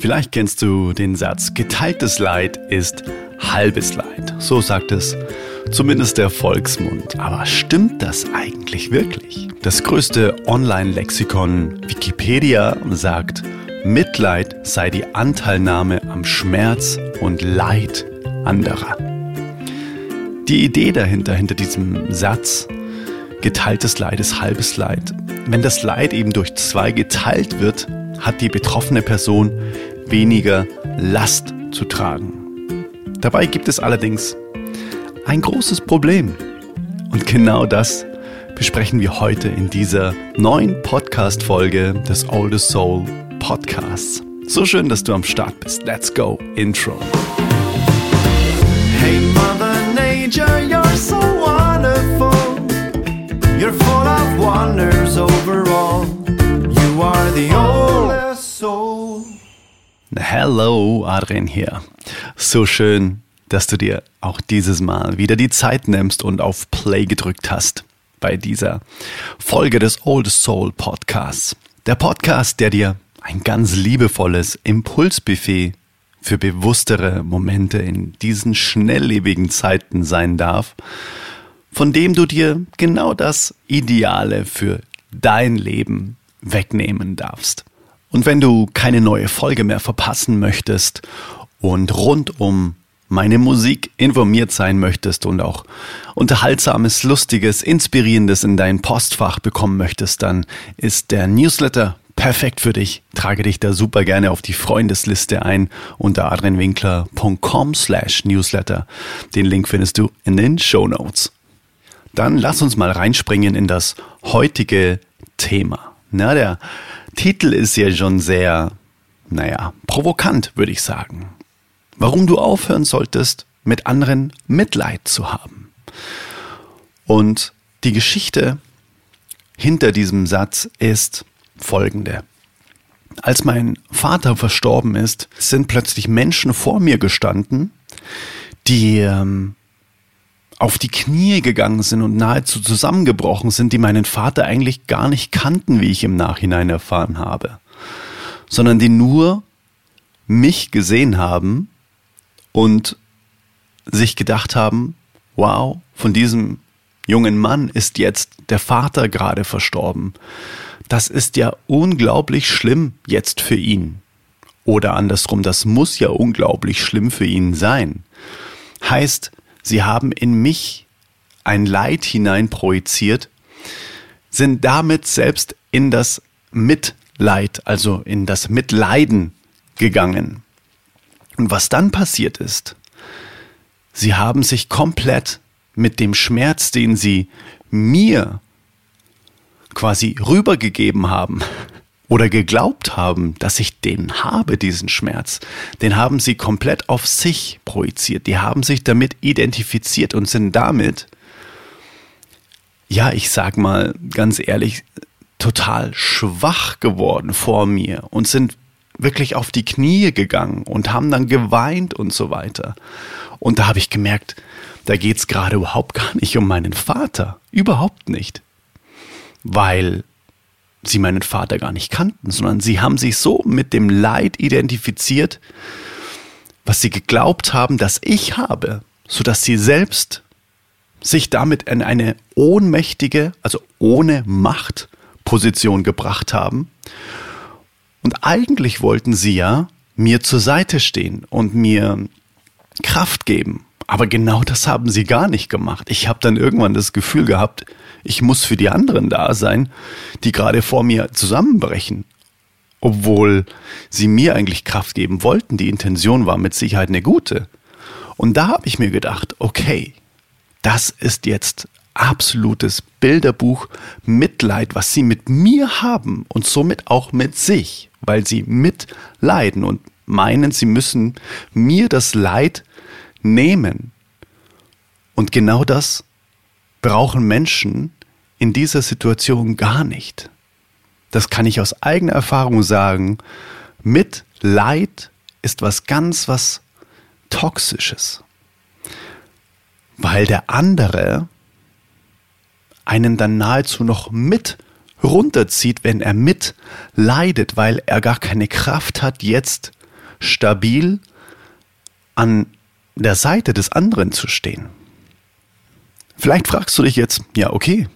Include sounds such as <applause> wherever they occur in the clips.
Vielleicht kennst du den Satz, geteiltes Leid ist halbes Leid. So sagt es zumindest der Volksmund. Aber stimmt das eigentlich wirklich? Das größte Online-Lexikon Wikipedia sagt, Mitleid sei die Anteilnahme am Schmerz und Leid anderer. Die Idee dahinter, hinter diesem Satz, geteiltes Leid ist halbes Leid. Wenn das Leid eben durch zwei geteilt wird, hat die betroffene Person weniger Last zu tragen. Dabei gibt es allerdings ein großes Problem. Und genau das besprechen wir heute in dieser neuen Podcast-Folge des Oldest Soul Podcasts. So schön, dass du am Start bist. Let's go, Intro. Hey Mother Nature, you're so wonderful. You're full of wonders overall. You are the soul. Hello, Adrian hier. So schön, dass du dir auch dieses Mal wieder die Zeit nimmst und auf Play gedrückt hast bei dieser Folge des Oldest Soul Podcasts. Der Podcast, der dir ein ganz liebevolles Impulsbuffet für bewusstere Momente in diesen schnelllebigen Zeiten sein darf, von dem du dir genau das Ideale für dein Leben wegnehmen darfst. Und wenn du keine neue Folge mehr verpassen möchtest und rund um meine Musik informiert sein möchtest und auch unterhaltsames, lustiges, inspirierendes in dein Postfach bekommen möchtest, dann ist der Newsletter perfekt für dich. Trage dich da super gerne auf die Freundesliste ein unter adrianwinkler.com slash newsletter. Den Link findest du in den Show Notes. Dann lass uns mal reinspringen in das heutige Thema. Na, der Titel ist ja schon sehr, naja, provokant, würde ich sagen. Warum du aufhören solltest, mit anderen Mitleid zu haben. Und die Geschichte hinter diesem Satz ist folgende. Als mein Vater verstorben ist, sind plötzlich Menschen vor mir gestanden, die ähm, auf die Knie gegangen sind und nahezu zusammengebrochen sind, die meinen Vater eigentlich gar nicht kannten, wie ich im Nachhinein erfahren habe, sondern die nur mich gesehen haben und sich gedacht haben, wow, von diesem jungen Mann ist jetzt der Vater gerade verstorben. Das ist ja unglaublich schlimm jetzt für ihn. Oder andersrum, das muss ja unglaublich schlimm für ihn sein. Heißt, Sie haben in mich ein Leid hinein projiziert, sind damit selbst in das Mitleid, also in das Mitleiden gegangen. Und was dann passiert ist, sie haben sich komplett mit dem Schmerz, den sie mir quasi rübergegeben haben, oder geglaubt haben, dass ich den habe, diesen Schmerz, den haben sie komplett auf sich projiziert. Die haben sich damit identifiziert und sind damit, ja, ich sag mal ganz ehrlich, total schwach geworden vor mir und sind wirklich auf die Knie gegangen und haben dann geweint und so weiter. Und da habe ich gemerkt, da geht's gerade überhaupt gar nicht um meinen Vater. Überhaupt nicht. Weil sie meinen Vater gar nicht kannten, sondern sie haben sich so mit dem Leid identifiziert, was sie geglaubt haben, dass ich habe, sodass sie selbst sich damit in eine ohnmächtige, also ohne Machtposition gebracht haben. Und eigentlich wollten sie ja mir zur Seite stehen und mir Kraft geben. Aber genau das haben sie gar nicht gemacht. Ich habe dann irgendwann das Gefühl gehabt, ich muss für die anderen da sein, die gerade vor mir zusammenbrechen. Obwohl sie mir eigentlich Kraft geben wollten. Die Intention war mit Sicherheit eine gute. Und da habe ich mir gedacht, okay, das ist jetzt absolutes Bilderbuch Mitleid, was sie mit mir haben und somit auch mit sich, weil sie mitleiden und meinen, sie müssen mir das Leid nehmen. Und genau das brauchen Menschen in dieser Situation gar nicht. Das kann ich aus eigener Erfahrung sagen. Mitleid ist was ganz was Toxisches. Weil der andere einen dann nahezu noch mit runterzieht, wenn er mitleidet, weil er gar keine Kraft hat, jetzt stabil an der Seite des anderen zu stehen. Vielleicht fragst du dich jetzt, ja, okay,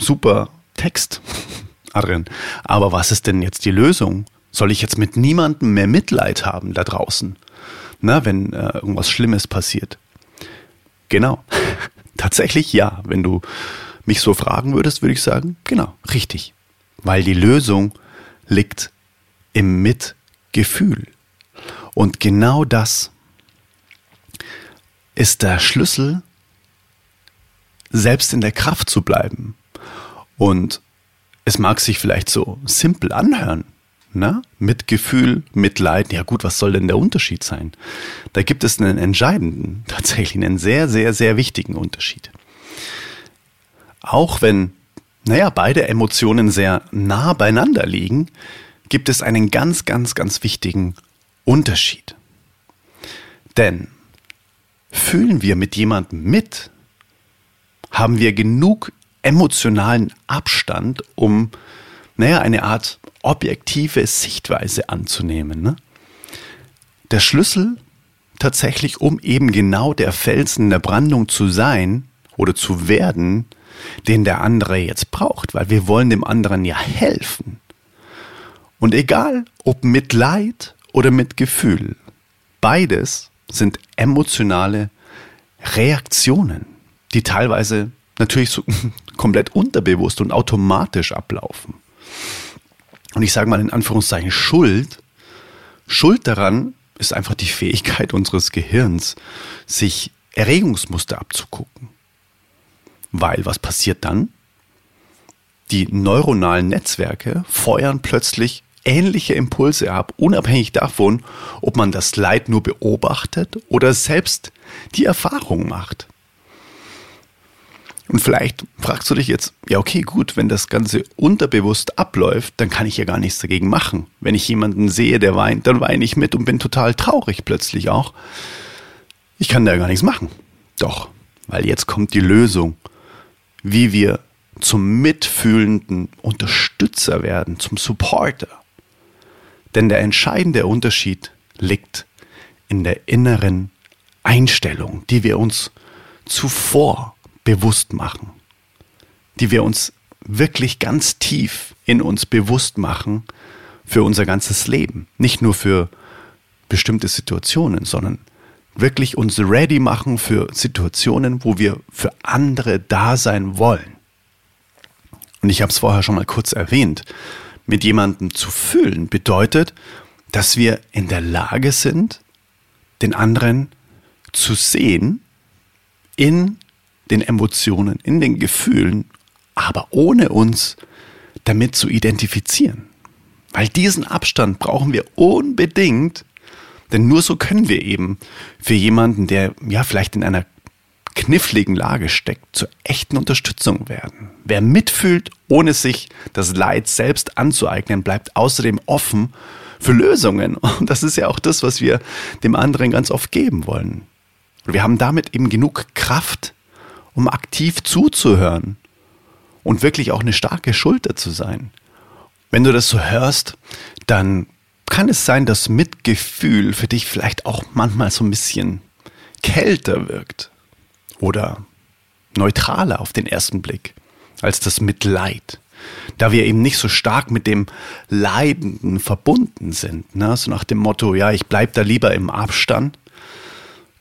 super Text, <laughs> Adrian, aber was ist denn jetzt die Lösung? Soll ich jetzt mit niemandem mehr Mitleid haben da draußen, na, wenn äh, irgendwas Schlimmes passiert? Genau, <laughs> tatsächlich ja. Wenn du mich so fragen würdest, würde ich sagen, genau, richtig. Weil die Lösung liegt im Mitgefühl. Und genau das ist der Schlüssel, selbst in der Kraft zu bleiben. Und es mag sich vielleicht so simpel anhören, na? Mitgefühl, Mitleid, ja gut, was soll denn der Unterschied sein? Da gibt es einen entscheidenden, <laughs> tatsächlich einen sehr, sehr, sehr wichtigen Unterschied. Auch wenn, naja, beide Emotionen sehr nah beieinander liegen, gibt es einen ganz, ganz, ganz wichtigen Unterschied. Denn fühlen wir mit jemandem mit, haben wir genug emotionalen Abstand, um, naja, eine Art objektive Sichtweise anzunehmen. Ne? Der Schlüssel tatsächlich, um eben genau der Felsen in der Brandung zu sein oder zu werden, den der andere jetzt braucht, weil wir wollen dem anderen ja helfen. Und egal, ob mit Leid oder mit Gefühl, beides sind emotionale Reaktionen, die teilweise natürlich so komplett unterbewusst und automatisch ablaufen. Und ich sage mal in Anführungszeichen Schuld. Schuld daran ist einfach die Fähigkeit unseres Gehirns, sich Erregungsmuster abzugucken. Weil was passiert dann? Die neuronalen Netzwerke feuern plötzlich ähnliche Impulse ab, unabhängig davon, ob man das Leid nur beobachtet oder selbst die Erfahrung macht. Und vielleicht fragst du dich jetzt, ja okay, gut, wenn das Ganze unterbewusst abläuft, dann kann ich ja gar nichts dagegen machen. Wenn ich jemanden sehe, der weint, dann weine ich mit und bin total traurig plötzlich auch. Ich kann da gar nichts machen. Doch, weil jetzt kommt die Lösung, wie wir zum mitfühlenden Unterstützer werden, zum Supporter. Denn der entscheidende Unterschied liegt in der inneren Einstellung, die wir uns zuvor bewusst machen, die wir uns wirklich ganz tief in uns bewusst machen für unser ganzes Leben. Nicht nur für bestimmte Situationen, sondern wirklich uns ready machen für Situationen, wo wir für andere da sein wollen. Und ich habe es vorher schon mal kurz erwähnt. Mit jemandem zu fühlen bedeutet, dass wir in der Lage sind, den anderen zu sehen in den Emotionen, in den Gefühlen, aber ohne uns damit zu identifizieren. Weil diesen Abstand brauchen wir unbedingt, denn nur so können wir eben für jemanden, der ja vielleicht in einer kniffligen Lage steckt, zur echten Unterstützung werden. Wer mitfühlt, ohne sich das Leid selbst anzueignen, bleibt außerdem offen für Lösungen. <laughs> Und das ist ja auch das, was wir dem anderen ganz oft geben wollen. Und wir haben damit eben genug Kraft, um aktiv zuzuhören und wirklich auch eine starke Schulter zu sein. Wenn du das so hörst, dann kann es sein, dass Mitgefühl für dich vielleicht auch manchmal so ein bisschen kälter wirkt oder neutraler auf den ersten Blick als das Mitleid. Da wir eben nicht so stark mit dem Leidenden verbunden sind. Ne? So nach dem Motto, ja, ich bleib da lieber im Abstand.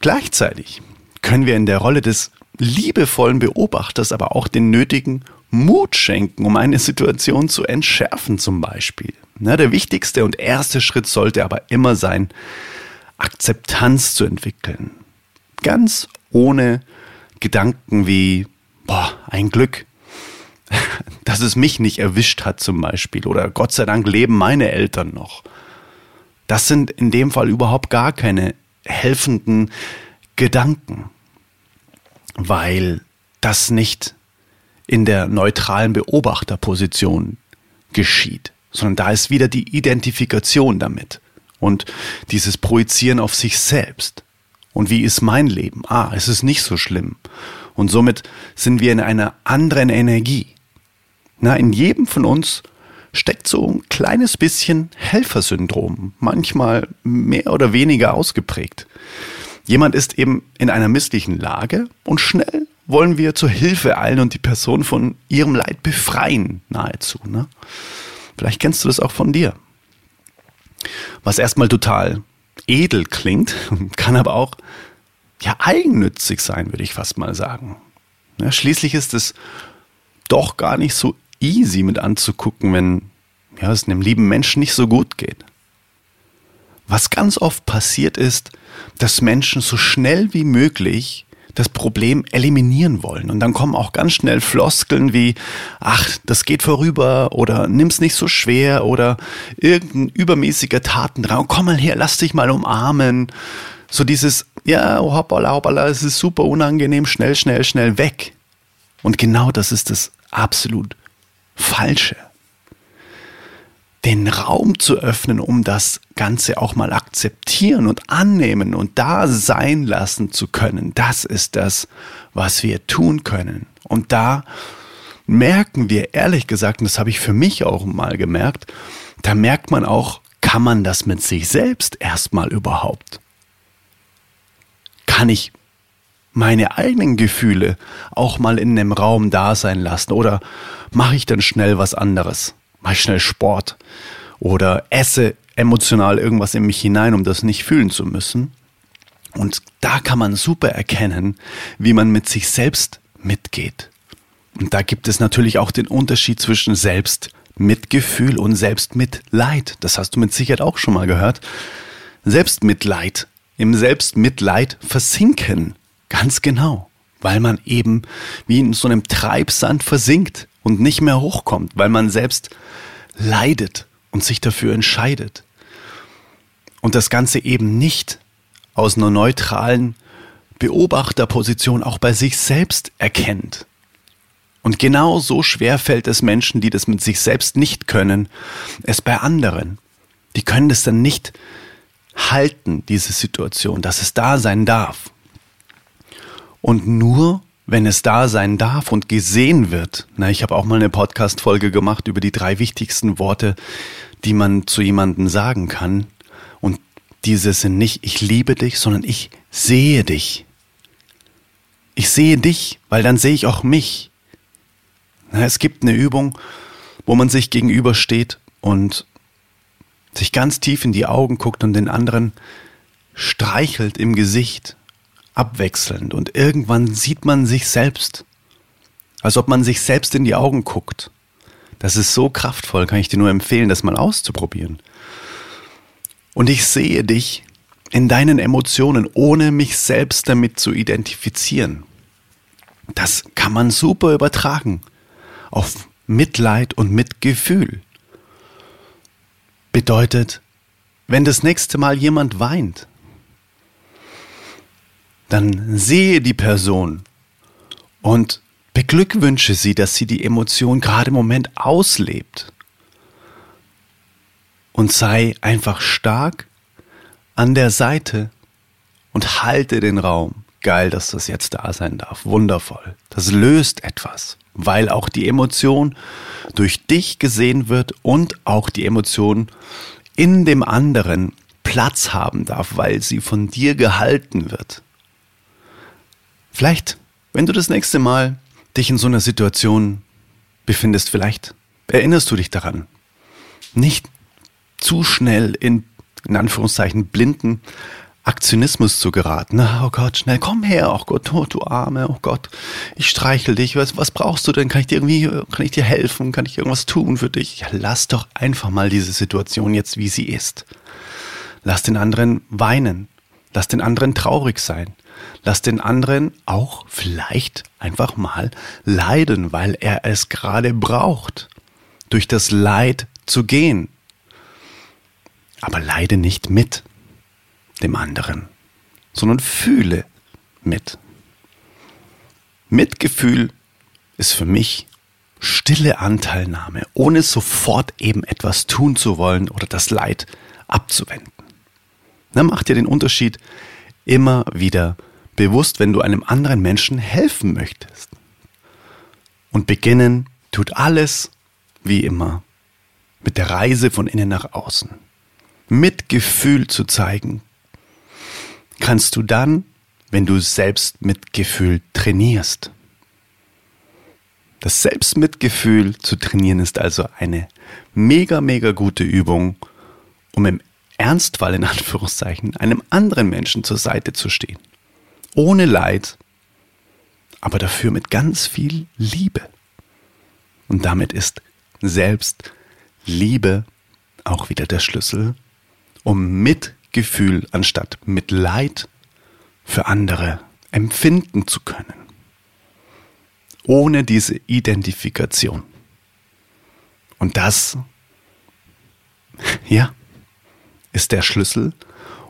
Gleichzeitig können wir in der Rolle des liebevollen Beobachters aber auch den nötigen Mut schenken, um eine Situation zu entschärfen zum Beispiel. Na, der wichtigste und erste Schritt sollte aber immer sein, Akzeptanz zu entwickeln. Ganz ohne Gedanken wie, boah, ein Glück, <laughs> dass es mich nicht erwischt hat zum Beispiel oder Gott sei Dank leben meine Eltern noch. Das sind in dem Fall überhaupt gar keine helfenden Gedanken weil das nicht in der neutralen Beobachterposition geschieht, sondern da ist wieder die Identifikation damit und dieses Projizieren auf sich selbst. Und wie ist mein Leben? Ah, es ist nicht so schlimm. Und somit sind wir in einer anderen Energie. Na, in jedem von uns steckt so ein kleines bisschen Helfersyndrom, manchmal mehr oder weniger ausgeprägt. Jemand ist eben in einer misslichen Lage und schnell wollen wir zur Hilfe eilen und die Person von ihrem Leid befreien, nahezu. Ne? Vielleicht kennst du das auch von dir. Was erstmal total edel klingt, <laughs> kann aber auch ja eigennützig sein, würde ich fast mal sagen. Ja, schließlich ist es doch gar nicht so easy mit anzugucken, wenn ja, es einem lieben Menschen nicht so gut geht. Was ganz oft passiert ist, dass Menschen so schnell wie möglich das Problem eliminieren wollen. Und dann kommen auch ganz schnell Floskeln wie, ach, das geht vorüber oder nimm's nicht so schwer oder irgendein übermäßiger Tatendrang. Komm mal her, lass dich mal umarmen. So dieses, ja, hoppala, hoppala, es ist super unangenehm, schnell, schnell, schnell weg. Und genau das ist das absolut Falsche. Den Raum zu öffnen, um das Ganze auch mal akzeptieren und annehmen und da sein lassen zu können, das ist das, was wir tun können. Und da merken wir, ehrlich gesagt, und das habe ich für mich auch mal gemerkt, da merkt man auch, kann man das mit sich selbst erstmal überhaupt? Kann ich meine eigenen Gefühle auch mal in einem Raum da sein lassen? Oder mache ich dann schnell was anderes? Ich schnell Sport? Oder esse emotional irgendwas in mich hinein, um das nicht fühlen zu müssen? Und da kann man super erkennen, wie man mit sich selbst mitgeht. Und da gibt es natürlich auch den Unterschied zwischen Selbstmitgefühl und Selbstmitleid. Das hast du mit Sicherheit auch schon mal gehört. Selbstmitleid. Im Selbstmitleid versinken Ganz genau, weil man eben wie in so einem Treibsand versinkt und nicht mehr hochkommt, weil man selbst leidet und sich dafür entscheidet. Und das Ganze eben nicht aus einer neutralen Beobachterposition auch bei sich selbst erkennt. Und genau so schwer fällt es Menschen, die das mit sich selbst nicht können, es bei anderen. Die können das dann nicht halten, diese Situation, dass es da sein darf. Und nur wenn es da sein darf und gesehen wird. Na, ich habe auch mal eine Podcast-Folge gemacht über die drei wichtigsten Worte, die man zu jemandem sagen kann. Und diese sind nicht ich liebe dich, sondern ich sehe dich. Ich sehe dich, weil dann sehe ich auch mich. Na, es gibt eine Übung, wo man sich gegenübersteht und sich ganz tief in die Augen guckt und den anderen streichelt im Gesicht abwechselnd und irgendwann sieht man sich selbst, als ob man sich selbst in die Augen guckt. Das ist so kraftvoll, kann ich dir nur empfehlen, das mal auszuprobieren. Und ich sehe dich in deinen Emotionen, ohne mich selbst damit zu identifizieren. Das kann man super übertragen auf Mitleid und Mitgefühl. Bedeutet, wenn das nächste Mal jemand weint, dann sehe die Person und beglückwünsche sie, dass sie die Emotion gerade im Moment auslebt. Und sei einfach stark an der Seite und halte den Raum. Geil, dass das jetzt da sein darf. Wundervoll. Das löst etwas, weil auch die Emotion durch dich gesehen wird und auch die Emotion in dem anderen Platz haben darf, weil sie von dir gehalten wird. Vielleicht, wenn du das nächste Mal dich in so einer Situation befindest, vielleicht erinnerst du dich daran. Nicht zu schnell in, in Anführungszeichen, blinden Aktionismus zu geraten. Oh Gott, schnell, komm her, oh Gott, oh, du Arme, oh Gott, ich streichel dich, was, was brauchst du denn? Kann ich dir irgendwie, kann ich dir helfen? Kann ich irgendwas tun für dich? Ja, lass doch einfach mal diese Situation jetzt, wie sie ist. Lass den anderen weinen. Lass den anderen traurig sein. Lass den anderen auch vielleicht einfach mal leiden, weil er es gerade braucht, durch das Leid zu gehen. Aber leide nicht mit dem anderen, sondern fühle mit. Mitgefühl ist für mich stille Anteilnahme, ohne sofort eben etwas tun zu wollen oder das Leid abzuwenden. Dann macht ihr den Unterschied immer wieder bewusst, wenn du einem anderen Menschen helfen möchtest. Und beginnen tut alles wie immer mit der Reise von innen nach außen, Mitgefühl zu zeigen, kannst du dann, wenn du Selbstmitgefühl trainierst. Das Selbstmitgefühl zu trainieren ist also eine mega, mega gute Übung, um im Ernstfall in Anführungszeichen einem anderen Menschen zur Seite zu stehen. Ohne Leid, aber dafür mit ganz viel Liebe. Und damit ist Selbstliebe auch wieder der Schlüssel, um Mitgefühl anstatt Mitleid für andere empfinden zu können. Ohne diese Identifikation. Und das, <laughs> ja, ist der Schlüssel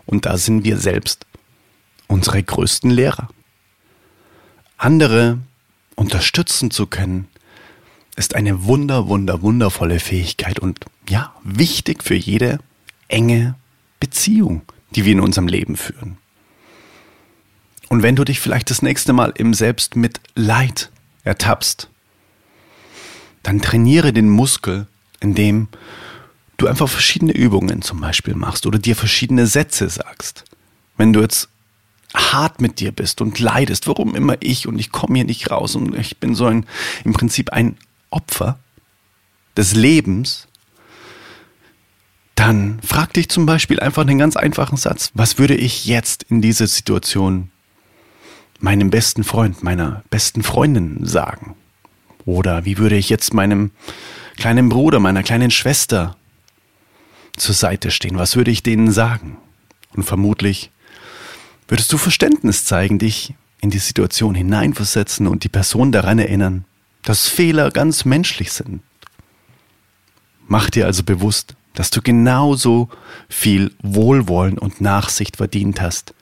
und da sind wir selbst unsere größten Lehrer. Andere unterstützen zu können, ist eine wunder, wunder, wundervolle Fähigkeit und ja, wichtig für jede enge Beziehung, die wir in unserem Leben führen. Und wenn du dich vielleicht das nächste Mal im Selbstmitleid ertappst, dann trainiere den Muskel, indem du einfach verschiedene Übungen zum Beispiel machst oder dir verschiedene Sätze sagst. Wenn du jetzt hart mit dir bist und leidest, warum immer ich und ich komme hier nicht raus und ich bin so ein, im Prinzip ein Opfer des Lebens, dann frag dich zum Beispiel einfach einen ganz einfachen Satz. Was würde ich jetzt in dieser Situation meinem besten Freund, meiner besten Freundin sagen? Oder wie würde ich jetzt meinem kleinen Bruder, meiner kleinen Schwester zur Seite stehen? Was würde ich denen sagen? Und vermutlich würdest du Verständnis zeigen, dich in die Situation hineinversetzen und die Person daran erinnern, dass Fehler ganz menschlich sind. Mach dir also bewusst, dass du genauso viel Wohlwollen und Nachsicht verdient hast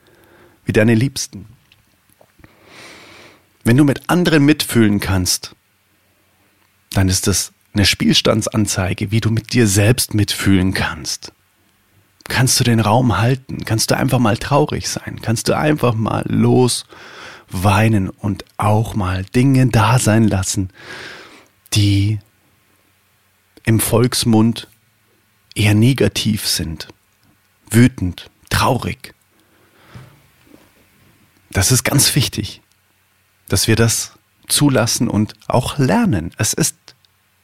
wie deine Liebsten. Wenn du mit anderen mitfühlen kannst, dann ist das eine Spielstandsanzeige, wie du mit dir selbst mitfühlen kannst. Kannst du den Raum halten? Kannst du einfach mal traurig sein? Kannst du einfach mal los weinen und auch mal Dinge da sein lassen, die im Volksmund eher negativ sind, wütend, traurig. Das ist ganz wichtig, dass wir das zulassen und auch lernen. Es ist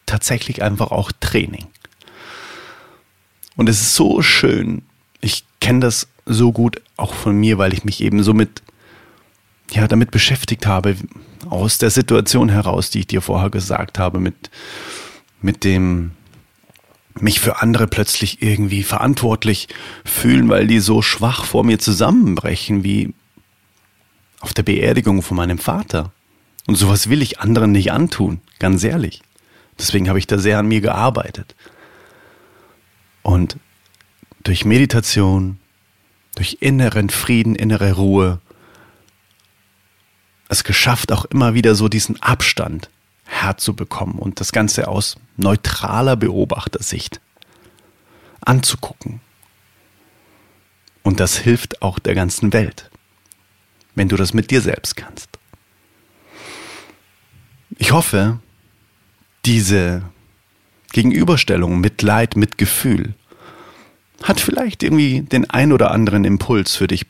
tatsächlich einfach auch Training. Und es ist so schön. Ich kenne das so gut auch von mir, weil ich mich eben so mit, ja, damit beschäftigt habe, aus der Situation heraus, die ich dir vorher gesagt habe, mit, mit dem, mich für andere plötzlich irgendwie verantwortlich fühlen, weil die so schwach vor mir zusammenbrechen, wie auf der Beerdigung von meinem Vater. Und sowas will ich anderen nicht antun, ganz ehrlich. Deswegen habe ich da sehr an mir gearbeitet. Und durch Meditation, durch inneren Frieden, innere Ruhe, es geschafft, auch immer wieder so diesen Abstand herzubekommen und das Ganze aus neutraler Beobachtersicht anzugucken. Und das hilft auch der ganzen Welt, wenn du das mit dir selbst kannst. Ich hoffe, diese Gegenüberstellung Mitleid mit Gefühl hat vielleicht irgendwie den ein oder anderen Impuls für dich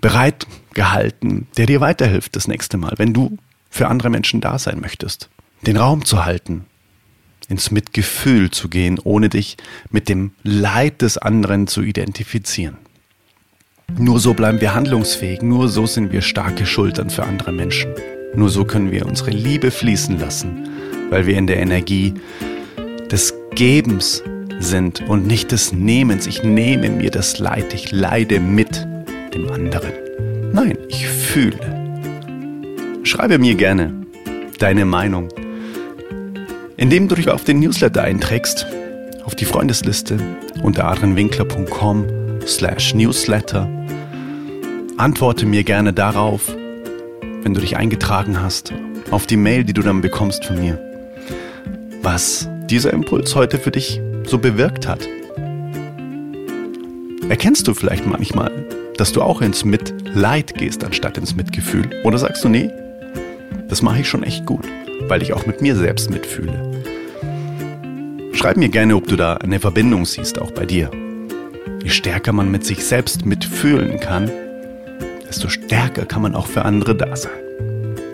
bereit gehalten, der dir weiterhilft das nächste Mal, wenn du für andere Menschen da sein möchtest. Den Raum zu halten, ins Mitgefühl zu gehen, ohne dich mit dem Leid des anderen zu identifizieren. Nur so bleiben wir handlungsfähig, nur so sind wir starke Schultern für andere Menschen. Nur so können wir unsere Liebe fließen lassen, weil wir in der Energie des Gebens sind und nicht des Nehmens. Ich nehme mir das Leid, ich leide mit dem anderen. Nein, ich fühle. Schreibe mir gerne deine Meinung, indem du dich auf den Newsletter einträgst, auf die Freundesliste unter adrenwinkler.com slash newsletter. Antworte mir gerne darauf, wenn du dich eingetragen hast, auf die Mail, die du dann bekommst von mir, was dieser Impuls heute für dich so bewirkt hat. Erkennst du vielleicht manchmal, dass du auch ins Mitleid gehst, anstatt ins Mitgefühl? Oder sagst du, nee, das mache ich schon echt gut, weil ich auch mit mir selbst mitfühle? Schreib mir gerne, ob du da eine Verbindung siehst, auch bei dir. Je stärker man mit sich selbst mitfühlen kann, desto stärker kann man auch für andere da sein.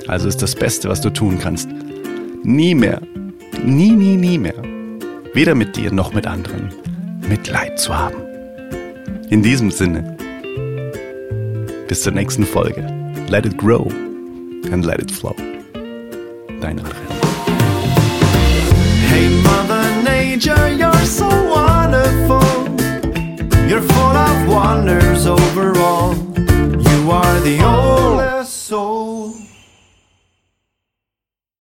Also ist das Beste, was du tun kannst, nie mehr, nie, nie, nie mehr, weder mit dir noch mit anderen, Mitleid zu haben. In diesem Sinne, bis zur nächsten Folge. Let it grow and let it flow. Dein Adrian. Hey Mother Nature, you're so wonderful. You're full of wonders overall. You are the only.